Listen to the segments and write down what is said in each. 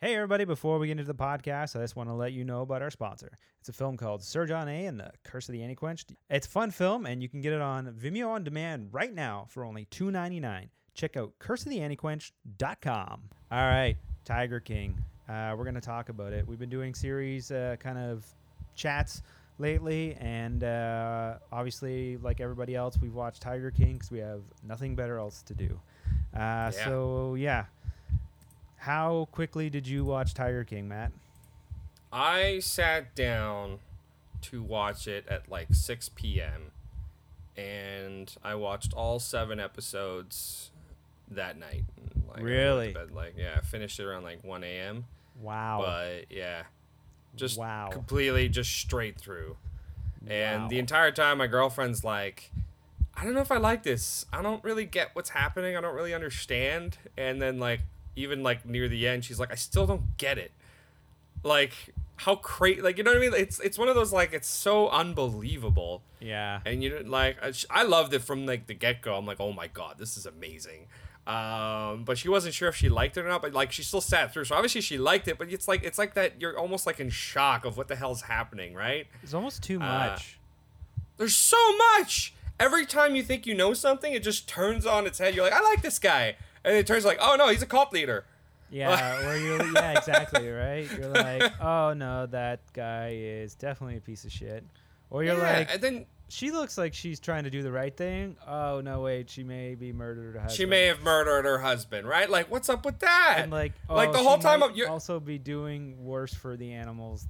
Hey, everybody, before we get into the podcast, I just want to let you know about our sponsor. It's a film called Sir John A. and the Curse of the Anti-Quenched. It's a fun film, and you can get it on Vimeo on demand right now for only $2.99. Check out curseoftheantiquenched.com. All right, Tiger King. Uh, we're going to talk about it. We've been doing series uh, kind of chats lately, and uh, obviously, like everybody else, we've watched Tiger King because we have nothing better else to do. Uh, So, yeah. How quickly did you watch Tiger King, Matt? I sat down to watch it at like 6 p.m. and I watched all seven episodes that night. Like, I went to Really? bed, like yeah, I finished it around like 1 a.m. Wow. But yeah, just Wow. completely just straight through. And Wow. the entire time, my girlfriend's like, I don't know if I like this. I don't really get what's happening. I don't really understand. And then, like, even like near the end, she's like, I still don't get it. Like, how crazy, like, you know what I mean? It's it's one of those, like, it's so unbelievable. yeah. And you know, like, I, loved it from like the get go. I'm like, oh my god, this is amazing. Um, but she wasn't sure if she liked it or not. But like, she still sat through. So obviously she liked it. But it's like it's like that. You're almost like in shock of what the hell's happening, right? It's almost too Uh, much. There's so much. Every time you think you know something, it just turns on its head. You're like, I like this guy, and it turns like, oh no, he's a cult leader. yeah, where you're yeah, exactly, right? You're like, "Oh no, that guy is definitely a piece of shit." Or you're yeah, like, and then "She looks like she's trying to do the right thing." Oh no, wait, she may be murdered her husband. she may have murdered her husband, right? Like, what's up with that? and like, oh, like the whole time of you're also be doing worse for the animals.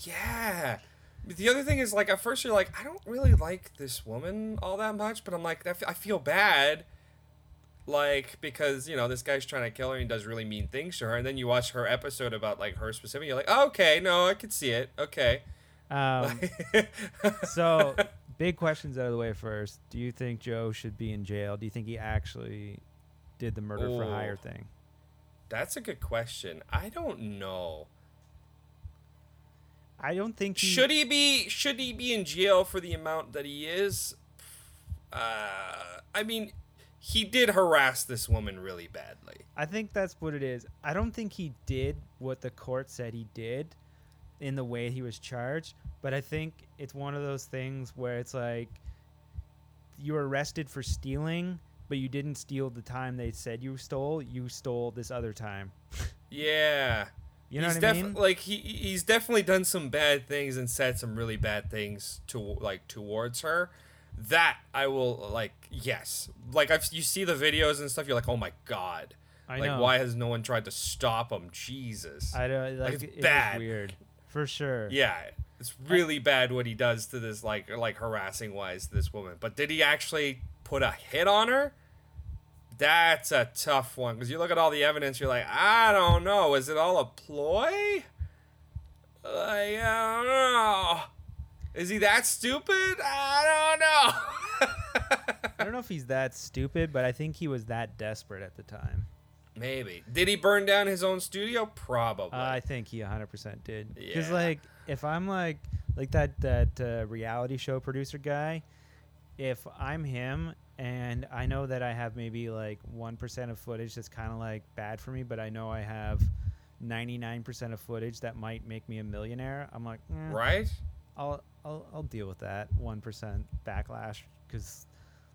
Yeah. The other thing is, like, at first you're like, I don't really like this woman all that much, but I'm like, I feel bad. Like, because, you know, this guy's trying to kill her and does really mean things to her. And then you watch her episode about, like, her specific. You're like, oh, okay, no, I can see it. Okay. Um, so big questions out of the way first. Do you think Joe should be in jail? Do you think he actually did the murder for hire thing? That's a good question. I don't know. I don't think he Should he be should he be in jail for the amount that he is? Uh, I mean, he did harass this woman really badly. I think that's what it is. I don't think he did what the court said he did in the way he was charged, but I think it's one of those things where it's like you were arrested for stealing, but you didn't steal the time they said you stole. You stole this other time. Yeah. You know he's what I defi- mean? Like he he's definitely done some bad things and said some really bad things to like towards her. That I will like yes. Like I've you see the videos and stuff. You're like, oh my god. I like know. why has no one tried to stop him? Jesus. I don't like it's it bad. weird for sure. yeah, it's really bad what he does to this like like harassing wise to this woman. But did he actually put a hit on her? That's a tough one because you look at all the evidence. You're like, I don't know. Is it all a ploy? Like, I don't know. Is he that stupid? I don't know. I don't know if he's that stupid, but I think he was that desperate at the time. Maybe. Did he burn down his own studio? Probably. Uh, I think he 100% did. Because Yeah. like if I'm like like that that uh, reality show producer guy, if I'm him and I know that I have maybe like 1% of footage that's kind of like bad for me, but I know I have 99% of footage that might make me a millionaire, I'm like, eh, right? I'll I'll I'll deal with that 1% backlash cuz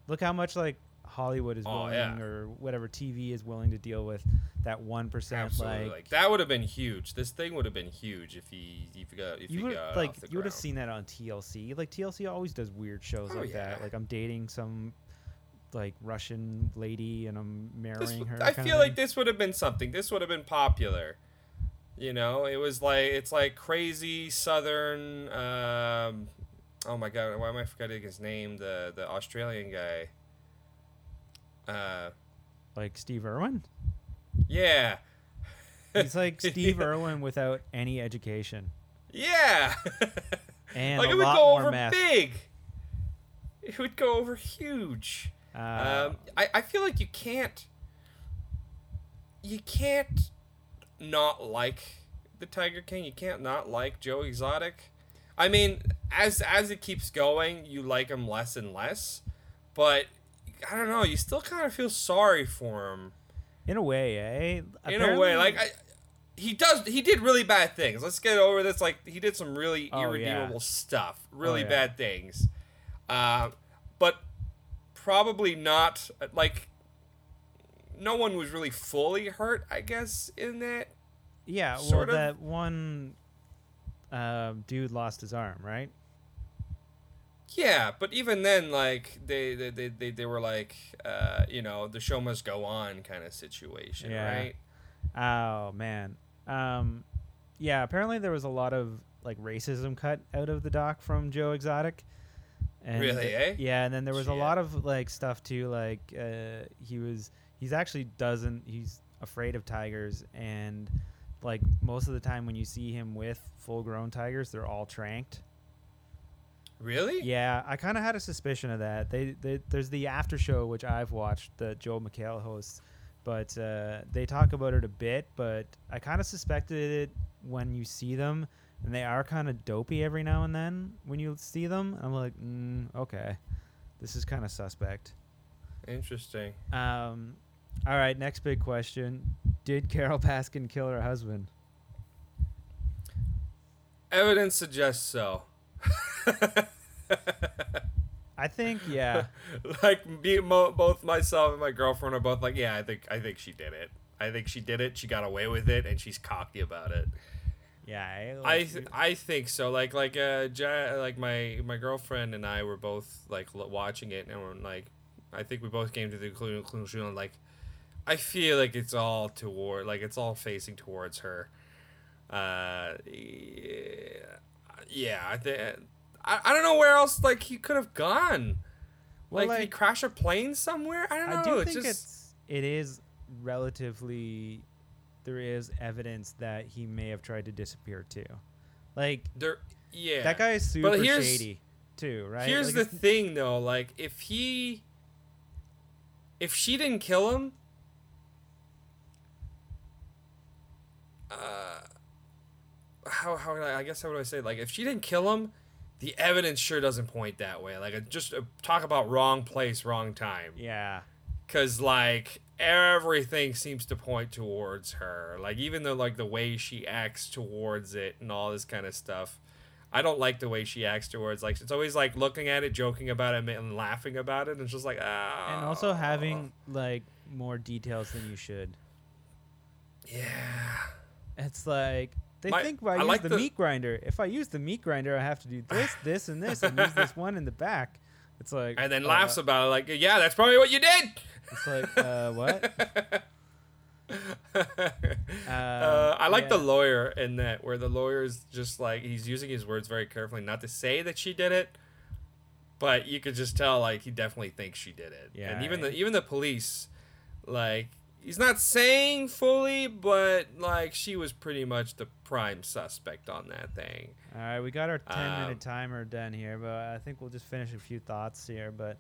look how much like Hollywood is Oh, willing yeah. or whatever TV is willing to deal with that 1% Absolutely. like Like, that would have been huge. This thing would have been huge if he if he got if you he would got like you would have seen that on TLC. Like TLC always does weird shows Oh, like that. Like I'm dating some like Russian lady and I'm marrying w- her. I feel like this would have been something. This would have been popular. You know, it was like it's like crazy southern. Um, oh my god, why am I forgetting his name? The the Australian guy. Uh, like Steve Irwin. yeah, He's like Steve Irwin without any education yeah. and like a it would lot go over meth. big. It would go over huge. Uh, Um, I, I feel like you can't you can't not like the Tiger King. You can't not like Joe Exotic. I mean, as as it keeps going, you like him less and less. But I don't know. You still kind of feel sorry for him in a way, eh? in a way. Like I, he does he did really bad things. Let's get over this. Like he did some really Oh, irredeemable yeah. stuff, really yeah. bad things. Uh, but probably not like no one was really fully hurt. I guess in that. Yeah, well, of. that one uh, dude lost his arm, right? Yeah, but even then, like they they, they, they, they were like, uh, you know, the show must go on kind of situation, Yeah. right? Oh man. Um, yeah. Apparently there was a lot of like racism cut out of the doc from Joe Exotic. And Really, eh? Yeah, and then there was a lot of like stuff too. Like uh, he was, he's actually doesn't. He's afraid of tigers, and like most of the time when you see him with full-grown tigers, they're all tranked. Really? Yeah, I kind of had a suspicion of that. They, they there's the after show which I've watched that Joel McHale hosts, but uh, they talk about it a bit. But I kind of suspected it when you see them, and they are kind of dopey every now and then when you see them. I'm like, mm, okay, this is kind of suspect. Interesting. Um, all right, next big question: Did Carole Baskin kill her husband? Evidence suggests so. I think yeah. like me, mo- both myself and my girlfriend are both like, yeah, I think I think she did it. I think she did it. She got away with it, and she's cocky about it. Yeah, I, I th- I think so. Like like uh ja- like my my girlfriend and I were both like l- watching it, and we're like, I think we both came to the conclusion like, I feel like it's all toward like it's all facing towards her. Uh, yeah, I think. I, I don't know where else like he could have gone. Well, like, did he like- crash a plane somewhere? I don't know. I do it's think just it's it is relatively there is evidence that he may have tried to disappear too. Like there. Yeah, that guy is super shady too, right? Here's Like, the thing, though. Like, if he, if she didn't kill him, uh, how how I, I guess how would I say? Like, if she didn't kill him, the evidence sure doesn't point that way. Like, it just uh, talk about wrong place, wrong time. yeah. Cause like everything seems to point towards her. Like even though like the way she acts towards it and all this kind of stuff. I don't like the way she acts towards like it's always like looking at it, joking about it, and laughing about it, and it's just like ah. And also having like more details than you should. yeah. It's like they My- think I, I use like the, the- meat grinder. If I use the meat grinder, I have to do this, this, and this, and use this one in the back. It's like And then uh, laughs about it like yeah, that's probably what you did. It's like uh, what? uh, I like the lawyer in that, where the lawyer is just like he's using his words very carefully, not to say that she did it, but you could just tell like he definitely thinks she did it. Yeah, and even right. the even the police, like he's not saying fully, but like she was pretty much the prime suspect on that thing. All right, we got our 10 Um, minute timer done here, but I think we'll just finish a few thoughts here. But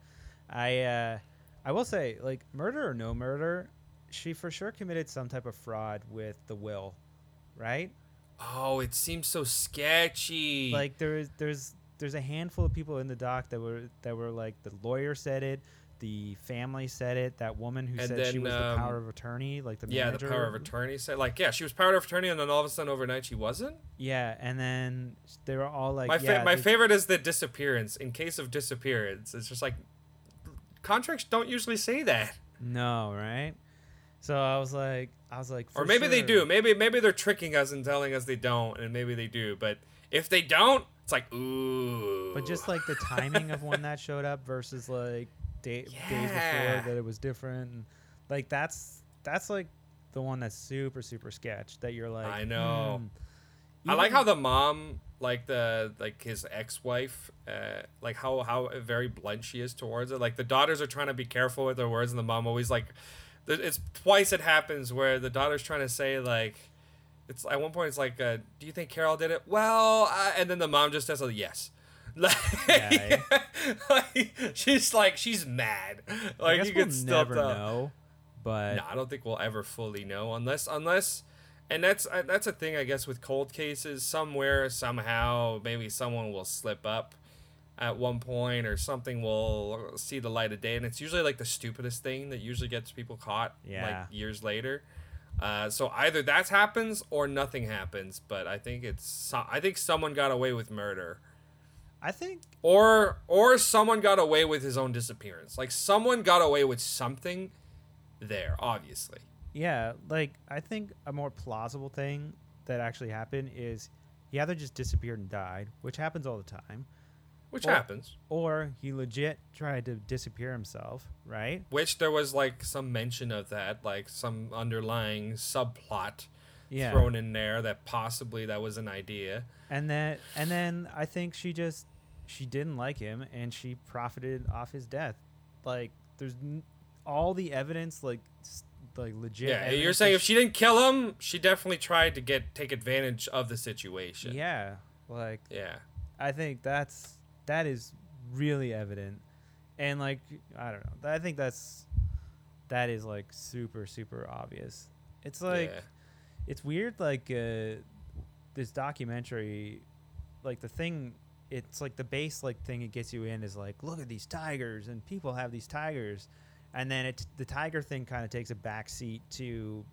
I, uh, I will say, like, murder or no murder, she for sure committed some type of fraud with the will, right? Oh, it seems so sketchy. Like there is, there's, there's a handful of people in the doc that were that were like the lawyer said it, the family said it, that woman who And said she then, was the um, power of attorney, like the yeah, the power of attorney said like yeah, she was power of attorney, and then all of a sudden overnight she wasn't. Yeah, and then they were all like, my fa- yeah, my favorite is the disappearance. In case of disappearance, it's just like contracts don't usually say that, No, right? So I was like, I was like, or maybe they do. Maybe maybe they're tricking us and telling us they don't, and maybe they do. But if they don't, it's like ooh. But just like the timing of when that showed up versus like day, days before that it was different, and like that's that's like the one that's super super sketch that you're like. I know. hmm. I like how the mom, like the like his ex-wife, uh, like how how very blunt she is towards it. Like the daughters are trying to be careful with their words, and the mom always like, it's twice it happens where the daughter's trying to say like, it's at one point it's like, uh, do you think Carole did it? Well, uh, and then the mom just says a yes. Like, Yeah, like, she's like she's mad. I Like guess you we'll could still never tell. know, but No, I don't think we'll ever fully know unless unless and that's uh, that's a thing I guess with cold cases somewhere somehow maybe someone will slip up at one point or something will see the light of day and it's usually like the stupidest thing that usually gets people caught Yeah. like years later. Uh, so either that happens or nothing happens. But I think it's I think someone got away with murder, I think or or someone got away with his own disappearance. Like someone got away with something there, obviously. Yeah, like I think a more plausible thing that actually happened is he either just disappeared and died, which happens all the time, Which Well- happens. or he legit tried to disappear himself, right? Which there was like some mention of that, like some underlying subplot Yeah. thrown in there that possibly that was an idea. And then and then I think she just she didn't like him and she profited off his death. Like there's n- all the evidence like s- like legit Yeah, you're saying if she didn't kill him, she definitely tried to get take advantage of the situation. Yeah, like Yeah. I think that's that is really evident, and like I don't know, I think that's that is like super super obvious. It's like yeah. it's weird, like uh, this documentary, like the thing. It's like the base like thing it gets you in is like look at these tigers and people have these tigers, and then it's the tiger thing kind of takes a backseat to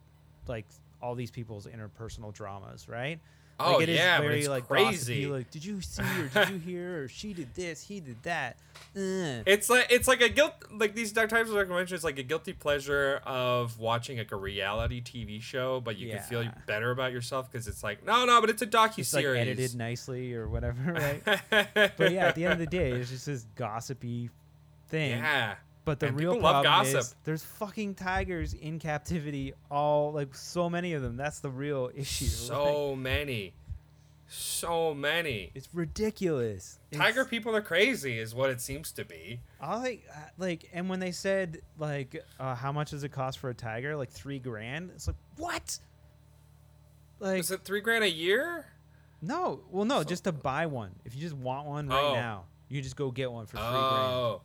like all these people's interpersonal dramas, right? Oh like, it is yeah, but very it's like crazy. gossipy, Like, did you see or did you hear or she did this, he did that. Ugh. It's like it's like a guilt like these types of it's like a guilty pleasure of watching like a reality TV show, but you can feel better about yourself because it's like no no, but it's a docu It's like series. edited nicely or whatever, right? but yeah, at the end of the day, it's just this gossipy thing. yeah, But the and real problem is gossip. there's fucking tigers in captivity. All like so many of them. That's the real issue. Like, so many, so many. it's ridiculous. Tiger It's- people are crazy, is what it seems to be. I like uh, like, and when they said like, uh, how much does it cost for a tiger? Like three grand. It's like what? Like Is it three grand a year? no, well no, just to buy one. If you just want one right Oh. now, you just go get one for three grand.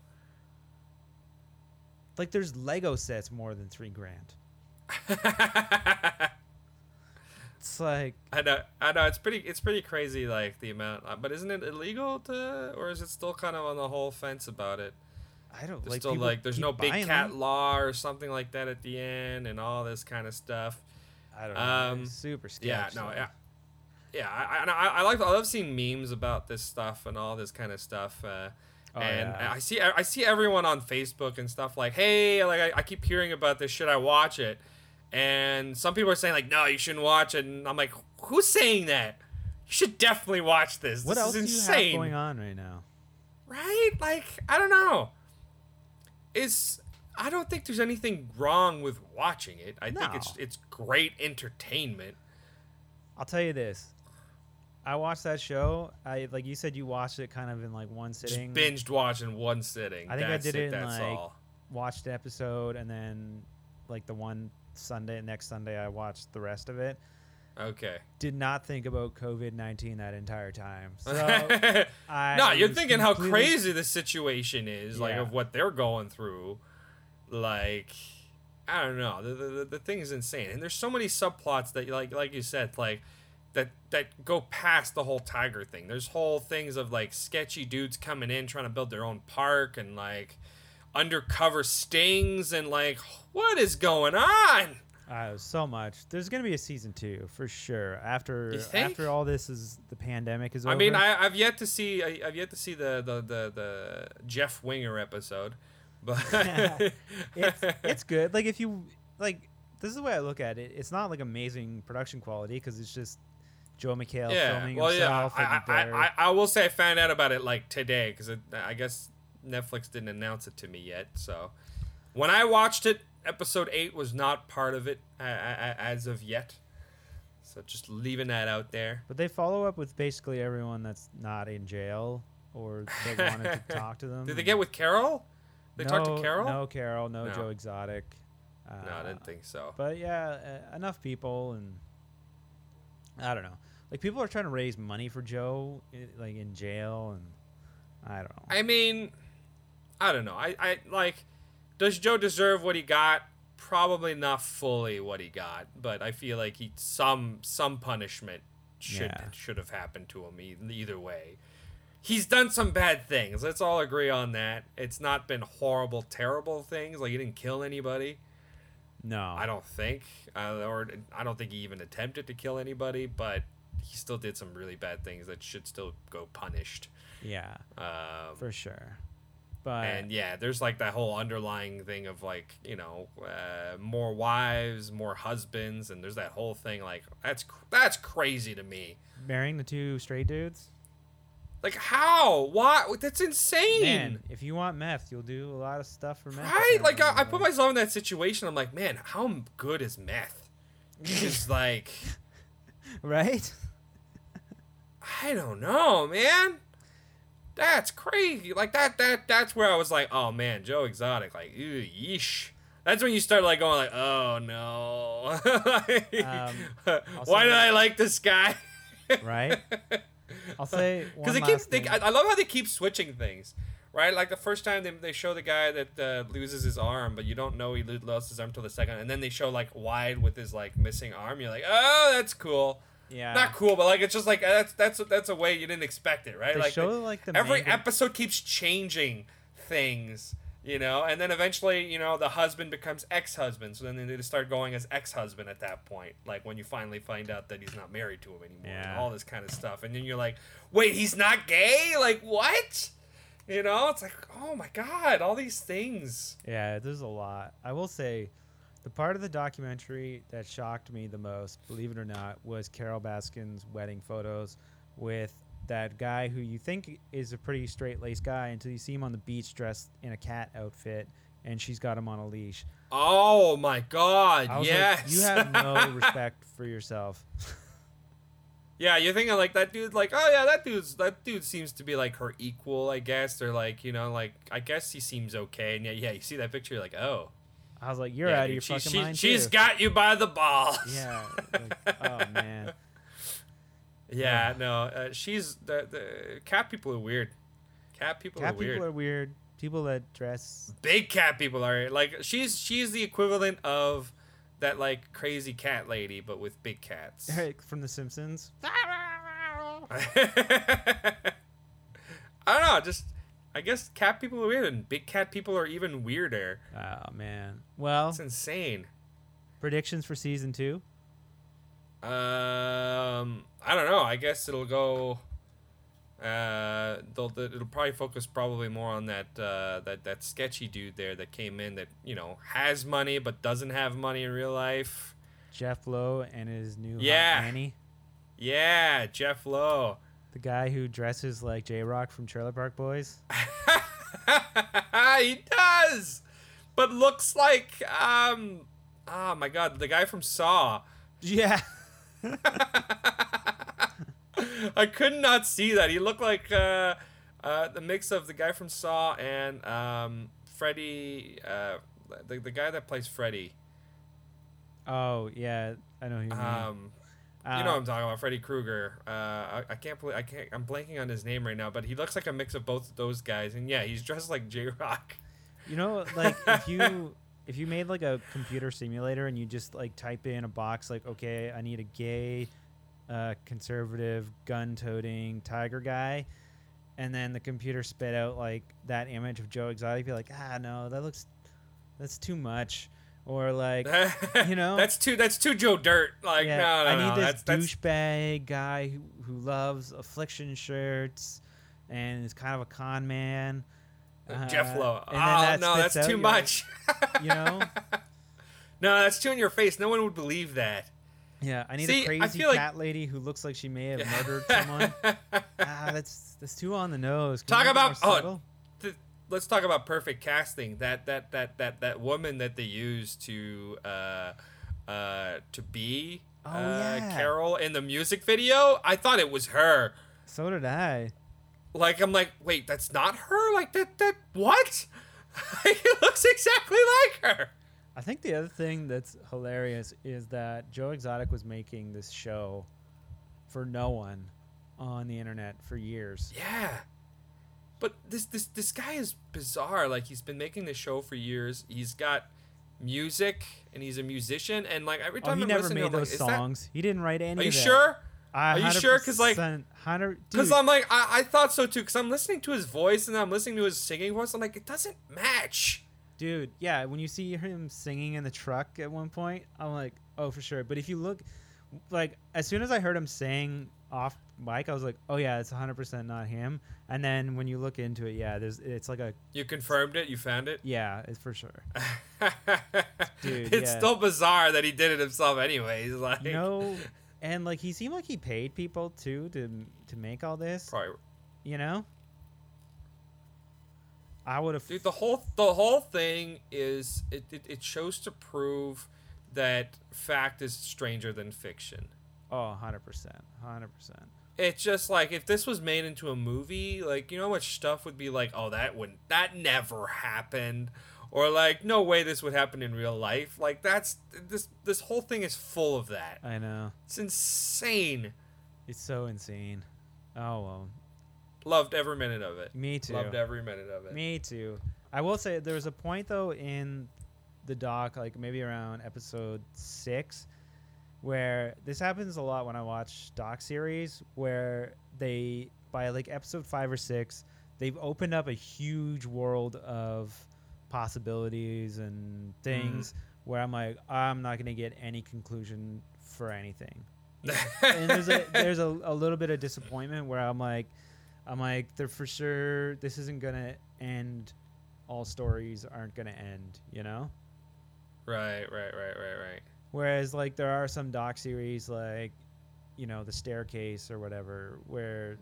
Like there's Lego sets more than three grand. It's like I know, I know. It's pretty, it's pretty crazy, like the amount. uh, But isn't it illegal to, or is it still kind of on the whole fence about it? I don't There's like still like, there's no big cat them. law or something like that at the end, and all this kind of stuff. I don't know. Um, it's super sketch. Yeah, no, yeah, yeah. I, I, I I like, I love seeing memes about this stuff and all this kind of stuff. Uh, Oh, and yeah. I see, I see everyone on Facebook and stuff like, hey, like I, I keep hearing about this. Should I watch it? And some people are saying like, no, you shouldn't watch it. And I'm like, who's saying that? You should definitely watch this. What this else is do you have going on right now? right? Like, I don't know. It's I don't think there's anything wrong with watching it. I think it's it's great entertainment. I'll tell you this. I watched that show. I like you said you watched it kind of in like one Just sitting. binged watch in one sitting. I think I did it in, That's like, all. Watched the episode and then like the one Sunday next Sunday I watched the rest of it. Okay. Did not think about COVID nineteen that entire time. So I no, you're thinking how crazy the situation is, like of what they're going through. Like, I don't know. The, the, the, the thing is insane, and there's so many subplots that, like, like you said, like that that go past the whole tiger thing. There's whole things of like sketchy dudes coming in trying to build their own park and like undercover stings and like what is going on? Uh, so much. There's gonna be a season two for sure. After after all this is the pandemic is over. I mean, I, I've yet to see I, I've yet to see the the, the, the Jeff Winger episode, but it's it's good. Like if you like, this is the way I look at it. It's not like amazing production quality because it's just Joel McHale yeah. filming Well, yeah. himself. I, and I, I, I will say I found out about it like today because I guess Netflix didn't announce it to me yet. So when I watched it, episode eight was not part of it uh, uh, as of yet. So just leaving that out there. but they follow up with basically everyone that's not in jail or they wanted to talk to them. Did they get with Carole? They no, talked to Carole? No, Carole. No, No. Joe Exotic. Uh, No, I didn't think so. But yeah, uh, enough people, and I don't know. Like people are trying to raise money for Joe, like in jail, and I don't know. I mean, I don't know. I, I like. Does Joe deserve what he got? Probably not fully what he got, but I feel like he some some punishment should Yeah. should have happened to him e- either way. He's done some bad things. Let's all agree on that. It's not been horrible, terrible things. Like he didn't kill anybody. No. I don't think, uh, or I don't think he even attempted to kill anybody, but he still did some really bad things that should still go punished. Yeah, Um, for sure. But and yeah, there's like that whole underlying thing of like you know uh, more wives, more husbands, and there's that whole thing like that's cr- that's crazy to me. marrying the two straight dudes. Like how? Why? That's insane. Man, if you want meth, you'll do a lot of stuff for meth. Right? Like I, I put myself in that situation. I'm like, man, how good is meth? Just like right. I don't know, man. That's crazy. Like that that that's where I was like, oh man, Joe Exotic, like, ew, yeesh. That's when you start like going like, oh no. Um, Why did I like this guy? Right. I'll say Because they keep, they. I love how they keep switching things, right? Like the first time they, they show the guy that uh, loses his arm, but you don't know he lo- lost his arm till the second, and then they show like wide with his like missing arm. You're like, oh, that's cool. Yeah. Not cool, but like it's just like that's that's that's a way you didn't expect it, right? They like show the- like the every episode keeps changing things, you know, and then eventually, you know, the husband becomes ex-husband, so then they just start going as ex-husband at that point, like when you finally find out that he's not married to him anymore, Yeah. all this kind of stuff, and then you're like, wait, he's not gay? Like what? You know, it's like, oh my god, all these things. Yeah, there's a lot. I will say, the part of the documentary that shocked me the most, believe it or not, was Carole Baskin's wedding photos with that guy who you think is a pretty straight laced guy until you see him on the beach dressed in a cat outfit and she's got him on a leash. Oh my god, yes. like, you have no respect for yourself. Yeah, you're thinking like that dude, like, oh yeah, that dude's that dude seems to be like her equal, I guess, or like, you know, like I guess he seems okay, and yeah, yeah, you see that picture, you're like, oh, I was like, you're yeah, out of your she, fucking she, mind. She's too. got you by the balls. Yeah. like, oh man. yeah, no, uh, she's the the cat people are weird. Cat people Cat are weird. people are weird. People that dress Big cat people are like she's she's the equivalent of that like crazy cat lady, but with big cats. from The Simpsons. I don't know, just I guess cat people are weird, and big cat people are even weirder. Oh man. Well, It's insane. predictions for season two. Um, I don't know. I guess it'll go. Uh, they'll, it'll probably focus probably more on that uh, that that sketchy dude there that came in that you know has money but doesn't have money in real life. Jeff Lowe and his new hot Yeah. nanny. Yeah, Jeff Lowe. The guy who dresses like J-Roc from Trailer Park Boys. he does, but looks like um. Oh my God, the guy from Saw. Yeah. I could not see that. He looked like uh, uh, the mix of the guy from Saw and um, Freddy, uh, the, the guy that plays Freddy. Oh yeah, I know who you mean. Uh, you know what I'm talking about, Freddy Krueger. Uh, I, I can't believe I can't. I'm blanking on his name right now, but he looks like a mix of both those guys. And yeah, he's dressed like J Rock. You know, like if you if you made like a computer simulator and you just like type in a box like, okay, I need a gay, uh, conservative, gun-toting tiger guy, and then the computer spit out like that image of Joe Exotic, you'd be like, ah, no, that looks, that's too much, or like, you know? that's too. That's too Joe Dirt. Like yeah, no, no, I need no. this that's, that's douchebag guy who, who loves affliction shirts and is kind of a con man. Jeff Uh, Lowe. and Oh that no, that's out too much. You know? no, that's too in your face. No one would believe that. Yeah, I need See, a crazy feel like- cat lady who looks like she may have murdered someone. ah, that's that's too on the nose. Can Talk you make it about- oh, let's talk about perfect casting. That that that that that woman that they used to uh uh to be Oh, uh, yeah. Carole in the music video. I thought it was her. So did I. Like I'm like, wait, that's not her. Like that that what? it looks exactly like her. I think the other thing that's hilarious is that Joe Exotic was making this show for no one on the internet for years. Yeah. But this this this guy is bizarre. Like he's been making this show for years. He's got music and he's a musician and like every Oh, time he I'm never made to those like, is that- songs. He didn't write any Are you sure? Are you sure? Because like- 100% Because I'm like, I, I thought so too. Because I'm listening to his voice and I'm listening to his singing voice. I'm like, it doesn't match. Dude, yeah, when you see him singing in the truck at one point, I'm like, oh, for sure. But if you look, like, as soon as I heard him sing off mic, I was like, oh, yeah, it's 100% not him. And then when you look into it, yeah, there's it's like a, You confirmed it. You found it. yeah, it's for sure. Dude, it's yeah. still bizarre that he did it himself. Anyways, like No, and like he seemed like he paid people too to to make all this, probably you know? I would have. Dude, the whole the whole thing is it, it, it shows to prove that fact is stranger than fiction. Oh, 100%. 100%. It's just like if this was made into a movie, like you know how much stuff would be like, oh that wouldn't that never happened. Or like, no way this would happen in real life. Like that's this this whole thing is full of that. I know. It's insane. It's so insane. Oh, well. Loved every minute of it. Me too. Loved every minute of it. Me too. I will say there was a point though in the doc, like maybe around episode six, where this happens a lot when I watch doc series, where they by like episode five or six, they've opened up a huge world of possibilities and things mm-hmm. where I'm like, I'm not gonna get any conclusion for anything. and there's a there's a, a little bit of disappointment where I'm like, I'm like, they're for sure this isn't gonna end. All stories aren't gonna end, you know. Right, right, right, right, right. Whereas like there are some doc series like, you know, the staircase or whatever, where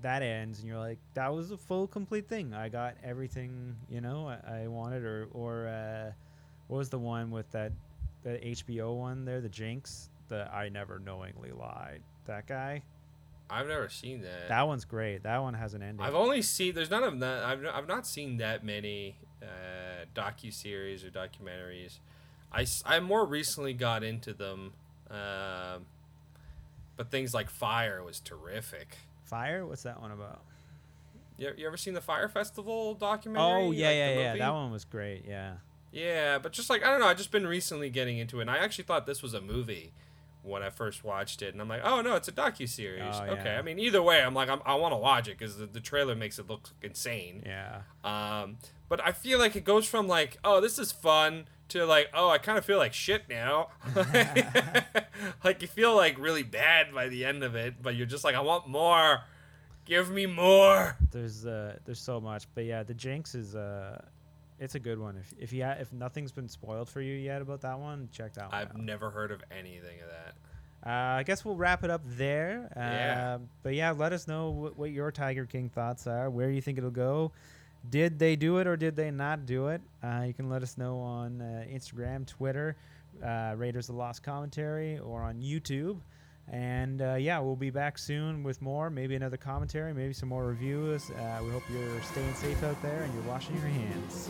that ends and you're like, that was a full complete thing. I got everything, you know, I, I wanted. Or or uh, what was the one with that the HBO one there, the Jinx, the I never knowingly lied. That guy. I've never seen that. That one's great. That one has an ending. I've only seen. There's none of that. I've I've not seen that many uh, docu series or documentaries. I, I more recently got into them, um, but things like Fyre was terrific. Fyre. What's that one about? You, you ever seen the Fyre Festival documentary? Oh yeah, Like, yeah, yeah. That one was great. Yeah. Yeah, but just like I don't know, I just been recently getting into it. and I actually thought this was a movie when I first watched it, and I'm like, oh no, it's a docu series. Oh, Okay, yeah. I mean either way, I'm like, I'm, I want to watch it because the, the trailer makes it look insane. Yeah. Um, but I feel like it goes from like, oh, this is fun to like, oh, I kind of feel like shit now. like you feel like really bad by the end of it, but you're just like, I want more. Give me more. There's uh there's so much, but yeah, the Jinx is uh it's a good one. If if you ha- if nothing's been spoiled for you yet about that one, check that one I've out. never heard of anything of that. Uh, I guess we'll wrap it up there. Uh, Yeah. But yeah, let us know what, what your Tiger King thoughts are. Where you think it'll go? Did they do it or did they not do it? Uh, you can let us know on uh, Instagram, Twitter, uh, Raiders of the Lost Commentary, or on YouTube. And uh, yeah, we'll be back soon with more. Maybe another commentary, maybe some more reviews. Uh, we hope you're staying safe out there and you're washing your hands.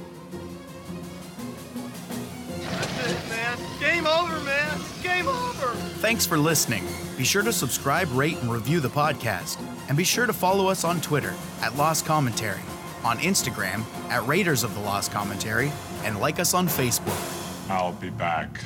That's it, man. Game over, man. Game over. Thanks for listening. Be sure to subscribe, rate, and review the podcast. And be sure to follow us on Twitter at Lost Commentary, on Instagram at Raiders of the Lost Commentary, and like us on Facebook. I'll be back.